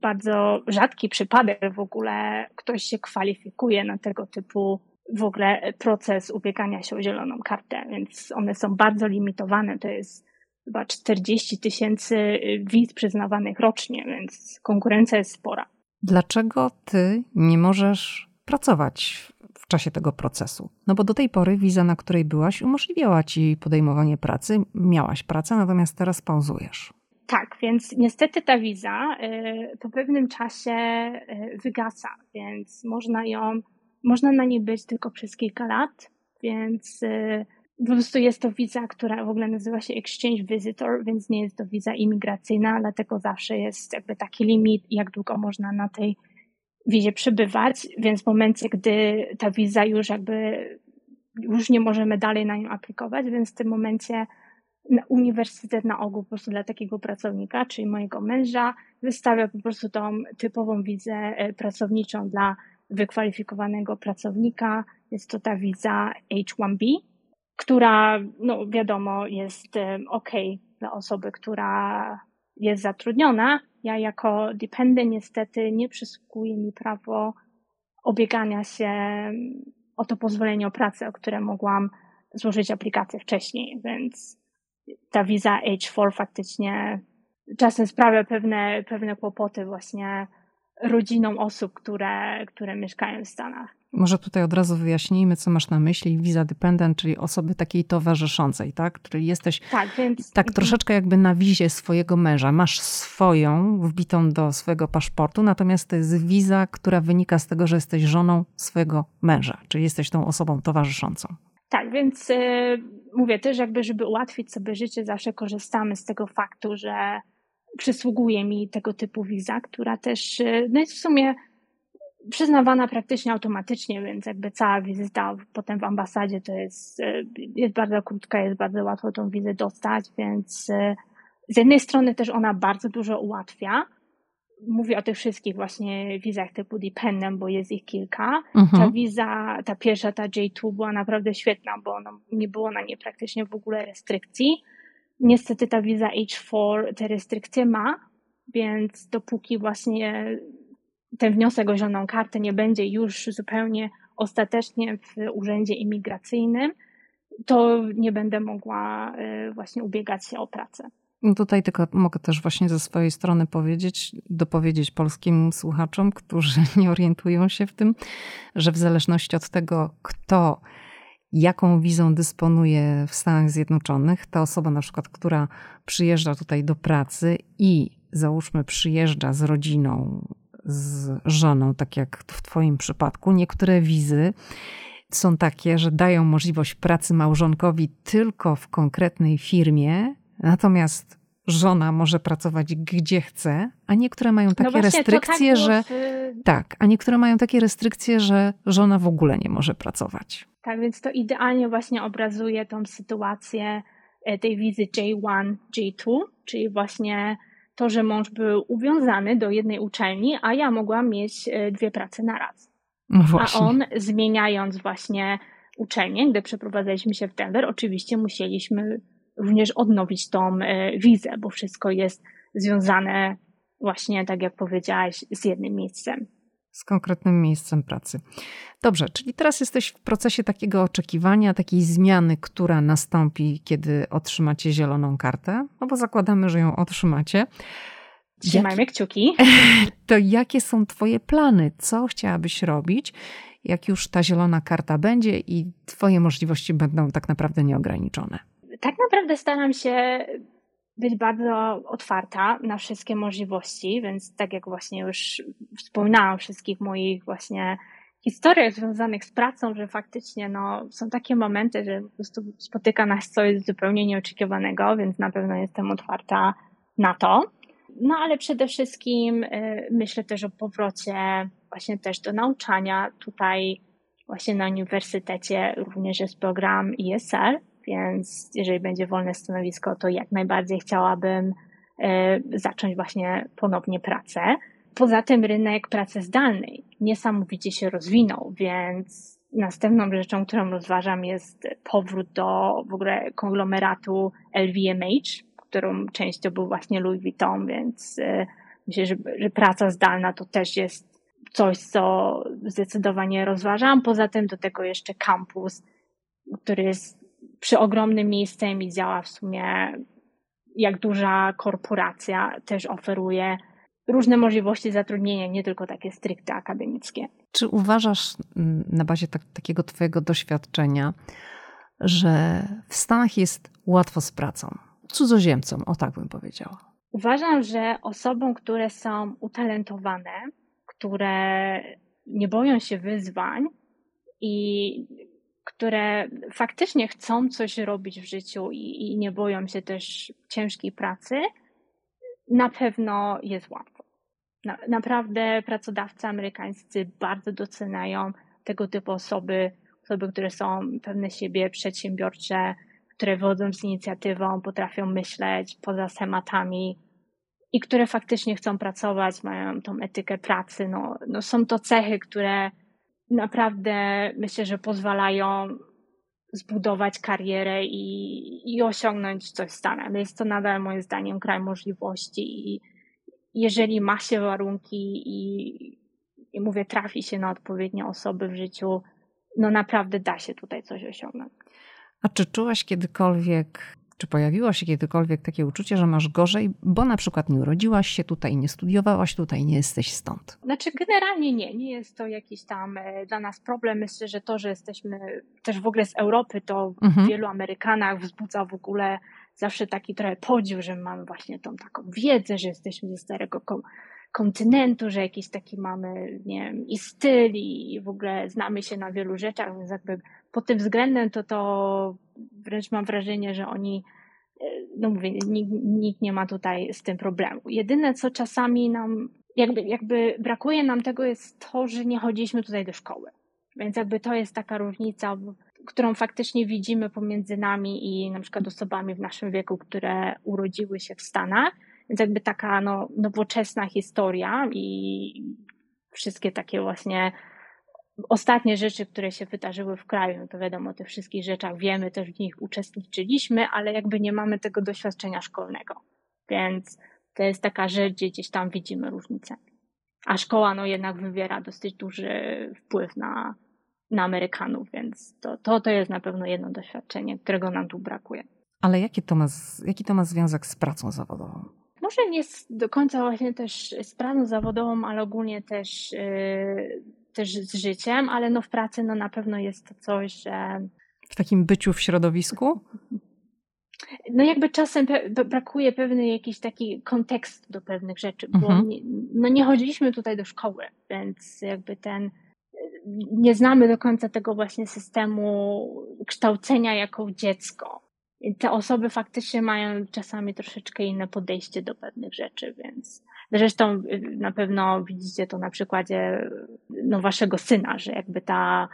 bardzo rzadki przypadek w ogóle. Ktoś się kwalifikuje na tego typu w ogóle proces ubiegania się o zieloną kartę, więc one są bardzo limitowane. To jest chyba 40 tysięcy wiz przyznawanych rocznie, więc konkurencja jest spora. Dlaczego ty nie możesz pracować w czasie tego procesu? No bo do tej pory wiza, na której byłaś, umożliwiała ci podejmowanie pracy, miałaś pracę, natomiast teraz pauzujesz. Tak, więc niestety ta wiza y, po pewnym czasie y, wygasa, więc można ją, można na niej być tylko przez kilka lat, więc y, po prostu jest to wiza, która w ogóle nazywa się Exchange Visitor, więc nie jest to wiza imigracyjna, dlatego zawsze jest jakby taki limit, jak długo można na tej wizie przebywać, więc w momencie, gdy ta wiza już jakby już nie możemy dalej na nią aplikować, więc w tym momencie uniwersytet na ogół po prostu dla takiego pracownika, czyli mojego męża, wystawia po prostu tą typową wizę e, pracowniczą dla wykwalifikowanego pracownika. Jest to ta wiza H1B, która, no wiadomo, jest ok dla osoby, która jest zatrudniona. Ja jako dependent niestety nie przysługuje mi prawo obiegania się o to pozwolenie o pracę, o które mogłam złożyć aplikację wcześniej, więc ta wiza H4 faktycznie czasem sprawia pewne, pewne kłopoty właśnie rodzinom osób, które, które mieszkają w Stanach. Może tutaj od razu wyjaśnijmy, co masz na myśli. Visa dependent, czyli osoby takiej towarzyszącej, tak? Czyli jesteś tak, więc... tak troszeczkę jakby na wizie swojego męża. Masz swoją wbitą do swojego paszportu, natomiast to jest wiza, która wynika z tego, że jesteś żoną swojego męża, czyli jesteś tą osobą towarzyszącą. Tak, więc y, mówię też jakby, żeby ułatwić sobie życie, zawsze korzystamy z tego faktu, że przysługuje mi tego typu wiza, która też y, no jest w sumie przyznawana praktycznie automatycznie, więc jakby cała wizyta potem w ambasadzie to jest, y, jest bardzo krótka, jest bardzo łatwo tą wizę dostać, więc y, z jednej strony też ona bardzo dużo ułatwia. Mówię o tych wszystkich właśnie wizach typu dependent, bo jest ich kilka. Mhm. Ta wiza, ta pierwsza, ta J2 była naprawdę świetna, bo nie było na niej praktycznie w ogóle restrykcji. Niestety ta wiza H4 te restrykcje ma, więc dopóki właśnie ten wniosek o zieloną kartę nie będzie już zupełnie ostatecznie w urzędzie imigracyjnym, to nie będę mogła y, właśnie ubiegać się o pracę. No tutaj tylko mogę też właśnie ze swojej strony powiedzieć, dopowiedzieć polskim słuchaczom, którzy nie orientują się w tym, że w zależności od tego, kto jaką wizą dysponuje w Stanach Zjednoczonych, ta osoba na przykład, która przyjeżdża tutaj do pracy i załóżmy przyjeżdża z rodziną z żoną, tak jak w Twoim przypadku. Niektóre wizy są takie, że dają możliwość pracy małżonkowi tylko w konkretnej firmie, natomiast żona może pracować gdzie chce, a niektóre mają no takie no właśnie, restrykcje, tak że w... tak, a niektóre mają takie restrykcje, że żona w ogóle nie może pracować. Tak, więc to idealnie właśnie obrazuje tą sytuację e, tej wizy J1, J2, czyli właśnie to, że mąż był uwiązany do jednej uczelni, a ja mogłam mieć e, dwie prace na raz. No a on zmieniając właśnie uczelnię, gdy przeprowadzaliśmy się w Denver, oczywiście musieliśmy również odnowić tą e, wizę, bo wszystko jest związane właśnie, tak jak powiedziałaś, z jednym miejscem z konkretnym miejscem pracy. Dobrze, czyli teraz jesteś w procesie takiego oczekiwania, takiej zmiany, która nastąpi, kiedy otrzymacie zieloną kartę, no bo zakładamy, że ją otrzymacie. Trzymajmy Jak... kciuki. To jakie są Twoje plany? Co chciałabyś robić, jak już ta zielona karta będzie i Twoje możliwości będą tak naprawdę nieograniczone? Tak naprawdę staram się być bardzo otwarta na wszystkie możliwości, więc tak jak właśnie już wspominałam wszystkich moich właśnie historiach związanych z pracą, że faktycznie no, są takie momenty, że po prostu spotyka nas coś zupełnie nieoczekiwanego, więc na pewno jestem otwarta na to. No ale przede wszystkim y, myślę też o powrocie właśnie też do nauczania. Tutaj właśnie na uniwersytecie również jest program ESL, więc jeżeli będzie wolne stanowisko, to jak najbardziej chciałabym e, zacząć właśnie ponownie pracę. Poza tym rynek pracy zdalnej niesamowicie się rozwinął, więc następną rzeczą, którą rozważam jest powrót do w ogóle konglomeratu LVMH, którą częścią był właśnie Louis Vuitton, więc e, myślę, że, że praca zdalna to też jest coś, co zdecydowanie rozważam. Poza tym do tego jeszcze kampus, który jest przy ogromnym miejscem i działa w sumie jak duża korporacja, też oferuje różne możliwości zatrudnienia, nie tylko takie stricte akademickie. Czy uważasz mm, na bazie tak, takiego Twojego doświadczenia, że w Stanach jest łatwo z pracą? Cudzoziemcom, o tak bym powiedziała. Uważam, że osobom, które są utalentowane, które nie boją się wyzwań i które faktycznie chcą coś robić w życiu i, i nie boją się też ciężkiej pracy, na pewno jest łatwo. Na, naprawdę pracodawcy amerykańscy bardzo doceniają tego typu osoby, osoby, które są pewne siebie, przedsiębiorcze, które wodzą z inicjatywą, potrafią myśleć poza schematami i które faktycznie chcą pracować, mają tą etykę pracy. No, no są to cechy, które naprawdę myślę, że pozwalają zbudować karierę i, i osiągnąć coś w Stanach. Jest to nadal moim zdaniem kraj możliwości i jeżeli ma się warunki i, i mówię, trafi się na odpowiednie osoby w życiu, no naprawdę da się tutaj coś osiągnąć. A czy czułaś kiedykolwiek czy pojawiło się kiedykolwiek takie uczucie, że masz gorzej, bo na przykład nie urodziłaś się tutaj, nie studiowałaś tutaj, nie jesteś stąd? Znaczy, generalnie nie. Nie jest to jakiś tam e, dla nas problem. Myślę, że to, że jesteśmy też w ogóle z Europy, to mhm. w wielu Amerykanach wzbudza w ogóle zawsze taki trochę podziw, że mamy właśnie tą taką wiedzę, że jesteśmy ze starego kontynentu, że jakiś taki mamy, nie wiem, i styl i w ogóle znamy się na wielu rzeczach, więc jakby pod tym względem to, to wręcz mam wrażenie, że oni, e, no mówię, nikt, nikt nie ma tutaj z tym problemu. Jedyne, co czasami nam, jakby, jakby brakuje nam tego jest to, że nie chodziliśmy tutaj do szkoły. Więc jakby to jest taka różnica, którą faktycznie widzimy pomiędzy nami i na przykład osobami w naszym wieku, które urodziły się w Stanach. Więc jakby taka no, nowoczesna historia i wszystkie takie właśnie ostatnie rzeczy, które się wydarzyły w kraju, no to wiadomo, o tych wszystkich rzeczach wiemy, też w nich uczestniczyliśmy, ale jakby nie mamy tego doświadczenia szkolnego. Więc to jest taka rzecz, gdzie gdzieś tam widzimy różnicę. A szkoła no jednak wywiera dosyć duży wpływ na, na Amerykanów, więc to, to, to jest na pewno jedno doświadczenie, którego nam tu brakuje. Ale jaki to ma, jaki to ma związek z pracą zawodową? Może nie do końca właśnie też z pracą zawodową, ale ogólnie też, yy, też z życiem, ale no w pracy no na pewno jest to coś, że... W takim byciu w środowisku? No jakby czasem brakuje pewny jakiś taki kontekst do pewnych rzeczy, bo mhm. nie, no nie chodziliśmy tutaj do szkoły, więc jakby ten nie znamy do końca tego właśnie systemu kształcenia jako dziecko. I te osoby faktycznie mają czasami troszeczkę inne podejście do pewnych rzeczy, więc zresztą y, na pewno widzicie to na przykładzie no, waszego syna, że jakby ta,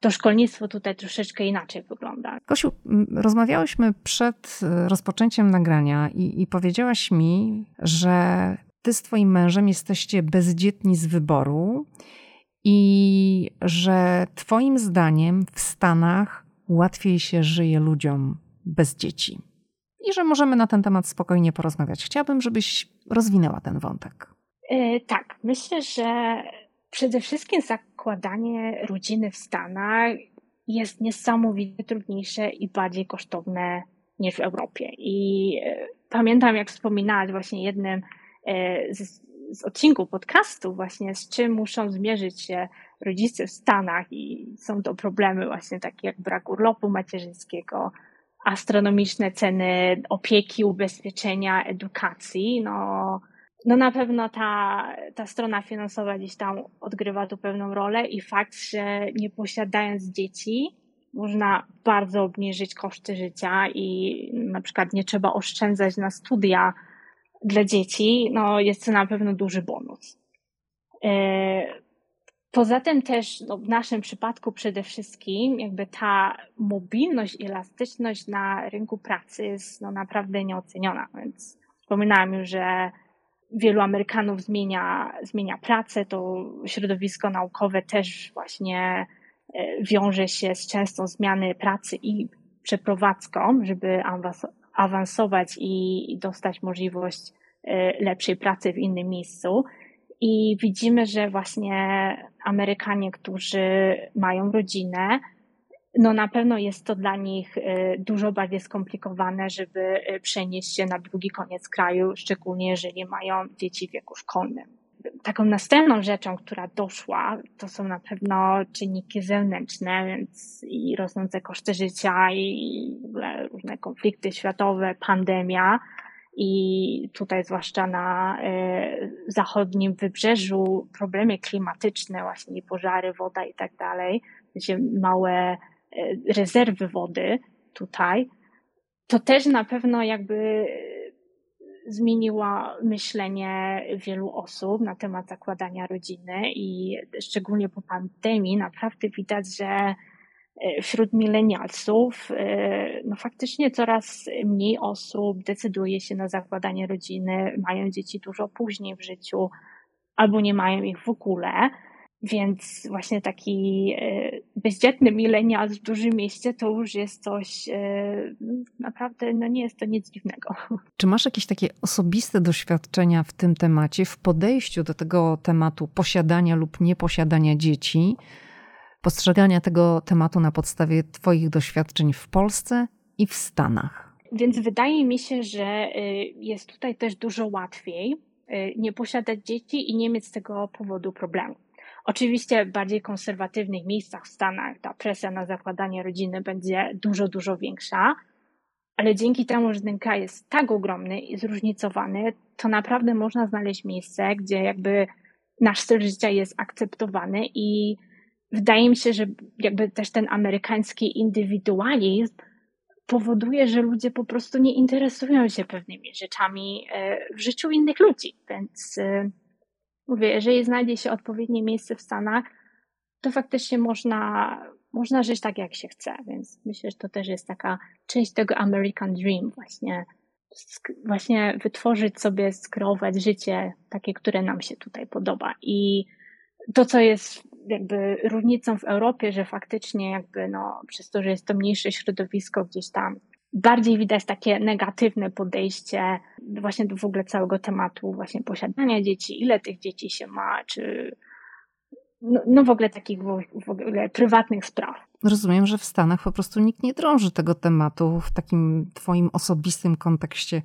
to szkolnictwo tutaj troszeczkę inaczej wygląda. Kosiu, rozmawiałyśmy przed y, rozpoczęciem nagrania i, i powiedziałaś mi, że ty z twoim mężem jesteście bezdzietni z wyboru i że Twoim zdaniem w Stanach łatwiej się żyje ludziom bez dzieci. I że możemy na ten temat spokojnie porozmawiać. Chciałabym, żebyś rozwinęła ten wątek. Yy, tak, myślę, że przede wszystkim zakładanie rodziny w Stanach jest niesamowicie trudniejsze i bardziej kosztowne niż w Europie. I yy, pamiętam, jak wspominałaś właśnie jednym yy, z z odcinku podcastu właśnie, z czym muszą zmierzyć się rodzice w Stanach i są to problemy właśnie takie jak brak urlopu macierzyńskiego, astronomiczne ceny opieki, ubezpieczenia, edukacji, no, no na pewno ta, ta strona finansowa gdzieś tam odgrywa tu pewną rolę i fakt, że nie posiadając dzieci, można bardzo obniżyć koszty życia i na przykład nie trzeba oszczędzać na studia, dla dzieci, no jest to na pewno duży bonus. Poza tym też no, w naszym przypadku przede wszystkim jakby ta mobilność i elastyczność na rynku pracy jest no, naprawdę nieoceniona, więc wspominałam już, że wielu Amerykanów zmienia, zmienia pracę, to środowisko naukowe też właśnie e, wiąże się z częstą zmiany pracy i przeprowadzką, żeby awansować i dostać możliwość e, lepszej pracy w innym miejscu. I widzimy, że właśnie Amerykanie, którzy mają rodzinę, no na pewno jest to dla nich e, dużo bardziej skomplikowane, żeby e, przenieść się na drugi koniec kraju, szczególnie jeżeli mają dzieci w wieku szkolnym taką następną rzeczą, która doszła, to są na pewno czynniki zewnętrzne, więc i rosnące koszty życia, i w ogóle różne konflikty światowe, pandemia. I tutaj, zwłaszcza na y, zachodnim wybrzeżu, problemy klimatyczne, właśnie pożary, woda i tak dalej, małe y, rezerwy wody tutaj, to też na pewno jakby zmieniła myślenie wielu osób na temat zakładania rodziny i szczególnie po pandemii naprawdę widać, że e, wśród milenialsów e, no faktycznie coraz mniej osób decyduje się na zakładanie rodziny, mają dzieci dużo później w życiu albo nie mają ich w ogóle. Więc właśnie taki e, bezdzietny milenial w dużym mieście to już jest coś e, naprawdę, no nie jest to nic dziwnego. Czy masz jakieś takie osobiste doświadczenia w tym temacie, w podejściu do tego tematu posiadania lub nieposiadania dzieci, postrzegania tego tematu na podstawie Twoich doświadczeń w Polsce i w Stanach? Więc wydaje mi się, że e, jest tutaj też dużo łatwiej nie posiadać dzieci i nie mieć z tego powodu problemu. Oczywiście w bardziej konserwatywnych miejscach w Stanach ta presja na zakładanie rodziny będzie dużo, dużo większa, ale dzięki temu, że ten kraj jest tak ogromny i zróżnicowany, to naprawdę można znaleźć miejsce, gdzie jakby nasz styl życia jest akceptowany i wydaje mi się, że jakby też ten amerykański indywidualizm powoduje, że ludzie po prostu nie interesują się pewnymi rzeczami e, w życiu innych ludzi. Więc e, mówię, jeżeli znajdzie się odpowiednie miejsce w Stanach, to faktycznie można, można żyć tak, jak się chce. Więc myślę, że to też jest taka część tego American Dream, właśnie, właśnie wytworzyć sobie, skreować życie takie, które nam się tutaj podoba. I to, co jest jakby różnicą w Europie, że faktycznie jakby no, przez to, że jest to mniejsze środowisko gdzieś tam, bardziej widać takie negatywne podejście właśnie do w ogóle całego tematu właśnie posiadania dzieci, ile tych dzieci się ma, czy no, no w ogóle takich w ogóle prywatnych spraw. Rozumiem, że w Stanach po prostu nikt nie drąży tego tematu w takim twoim osobistym kontekście.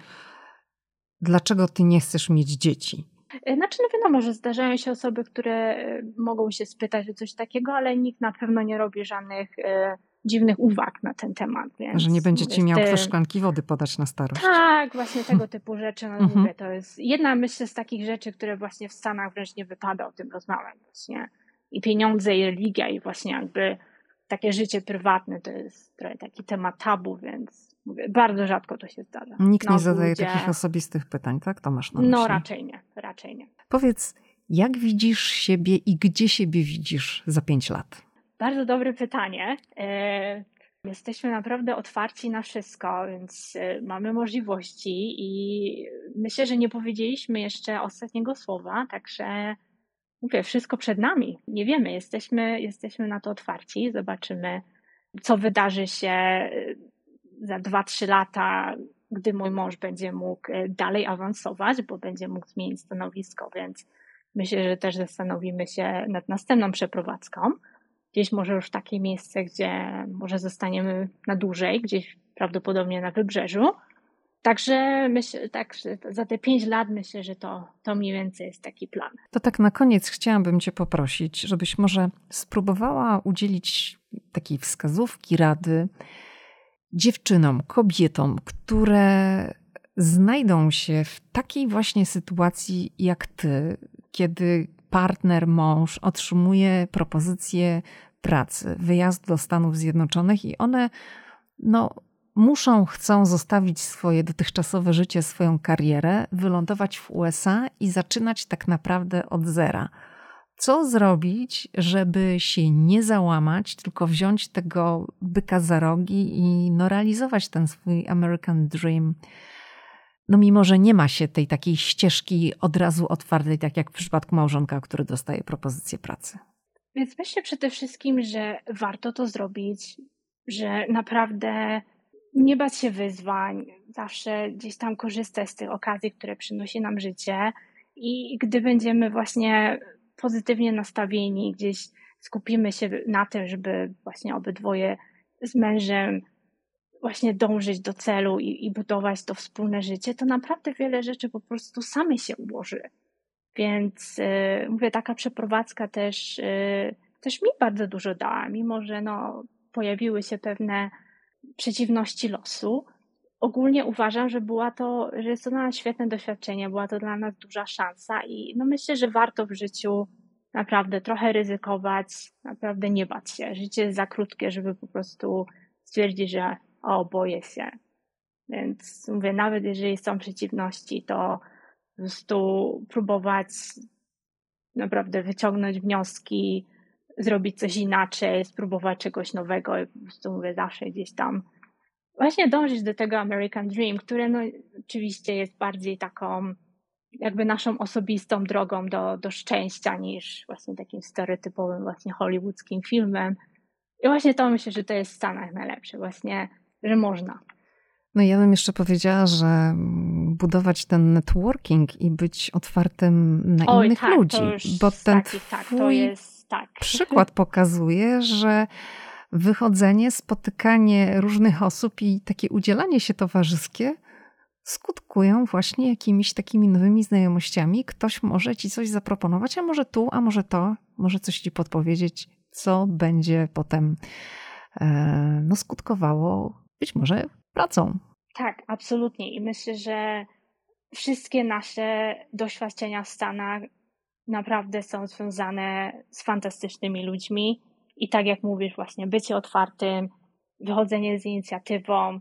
Dlaczego ty nie chcesz mieć dzieci? Znaczy, no wiadomo, że zdarzają się osoby, które e, mogą się spytać o coś takiego, ale nikt na pewno nie robi żadnych e, dziwnych uwag na ten temat. Więc że nie będzie ci miał te szklanki wody podać na starość. Tak, właśnie tego typu rzeczy. No mhm. mówię, to jest jedna myślę z takich rzeczy, które właśnie w Stanach wręcz nie wypada o tym rozmawiać. Właśnie. I pieniądze, i religia, i właśnie jakby takie życie prywatne to jest trochę taki temat tabu, więc mówię, bardzo rzadko to się zdarza. Nikt nie zadaje ludzie... takich osobistych pytań, tak? To masz na myśli. No raczej nie, raczej nie. Powiedz, jak widzisz siebie i gdzie siebie widzisz za pięć lat? Bardzo dobre pytanie. E, jesteśmy naprawdę otwarci na wszystko, więc e, mamy możliwości i myślę, że nie powiedzieliśmy jeszcze ostatniego słowa, także mówię, wszystko przed nami. Nie wiemy, jesteśmy, jesteśmy na to otwarci, zobaczymy, co wydarzy się za 2-3 lata, gdy mój mąż będzie mógł dalej awansować, bo będzie mógł zmienić stanowisko, więc myślę, że też zastanowimy się nad następną przeprowadzką gdzieś może już takie miejsce, gdzie może zostaniemy na dłużej, gdzieś prawdopodobnie na wybrzeżu. Także myślę, tak, za te pięć lat myślę, że to, to mniej więcej jest taki plan. To tak na koniec chciałabym Cię poprosić, żebyś może spróbowała udzielić takiej wskazówki, rady dziewczynom, kobietom, które znajdą się w takiej właśnie sytuacji jak Ty, kiedy partner, mąż otrzymuje propozycję pracy, wyjazd do Stanów Zjednoczonych i one no, muszą, chcą zostawić swoje dotychczasowe życie, swoją karierę, wylądować w USA i zaczynać tak naprawdę od zera. Co zrobić, żeby się nie załamać, tylko wziąć tego byka za rogi i no, realizować ten swój American Dream? No mimo, że nie ma się tej takiej ścieżki od razu otwartej, tak jak w przypadku małżonka, który dostaje propozycję pracy. Więc myślę przede wszystkim, że warto to zrobić, że naprawdę nie bać się wyzwań, zawsze gdzieś tam korzystać z tych okazji, które przynosi nam życie i gdy będziemy właśnie pozytywnie nastawieni, gdzieś skupimy się na tym, żeby właśnie obydwoje z mężem właśnie dążyć do celu i, i budować to wspólne życie, to naprawdę wiele rzeczy po prostu same się ułoży. Więc yy, mówię, taka przeprowadzka też, yy, też mi bardzo dużo dała, mimo że no, pojawiły się pewne przeciwności losu. Ogólnie uważam, że była to, że jest to dla nas świetne doświadczenie, była to dla nas duża szansa i no myślę, że warto w życiu naprawdę trochę ryzykować, naprawdę nie bać się. Życie jest za krótkie, żeby po prostu stwierdzić, że o, boję się. Więc mówię, nawet jeżeli są przeciwności, to po prostu próbować naprawdę wyciągnąć wnioski, zrobić coś inaczej, spróbować czegoś nowego i po prostu mówię zawsze gdzieś tam właśnie dążyć do tego American Dream, które no oczywiście jest bardziej taką jakby naszą osobistą drogą do, do szczęścia niż właśnie takim stereotypowym właśnie hollywoodzkim filmem. I właśnie to myślę, że to jest w Stanach najlepsze, właśnie, że można. No ja bym jeszcze powiedziała, że budować ten networking i być otwartym na Oj, innych tak, ludzi, bo ten taki, tak, to jest, tak. przykład pokazuje, że wychodzenie, spotykanie różnych osób i takie udzielanie się towarzyskie skutkują właśnie jakimiś takimi nowymi znajomościami. Ktoś może ci coś zaproponować, a może tu, a może to, może coś ci podpowiedzieć, co będzie potem e, no, skutkowało być może pracą. Tak, absolutnie. I myślę, że wszystkie nasze doświadczenia w Stanach naprawdę są związane z fantastycznymi ludźmi. I tak jak mówisz, właśnie bycie otwartym, wychodzenie z inicjatywą,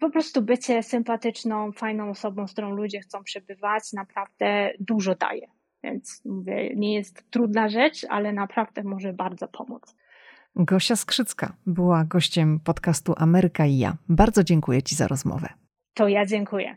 po prostu bycie sympatyczną, fajną osobą, z którą ludzie chcą przebywać, naprawdę dużo daje. Więc mówię, nie jest trudna rzecz, ale naprawdę może bardzo pomóc. Gosia Skrzycka była gościem podcastu Ameryka i ja. Bardzo dziękuję Ci za rozmowę. To ja dziękuję.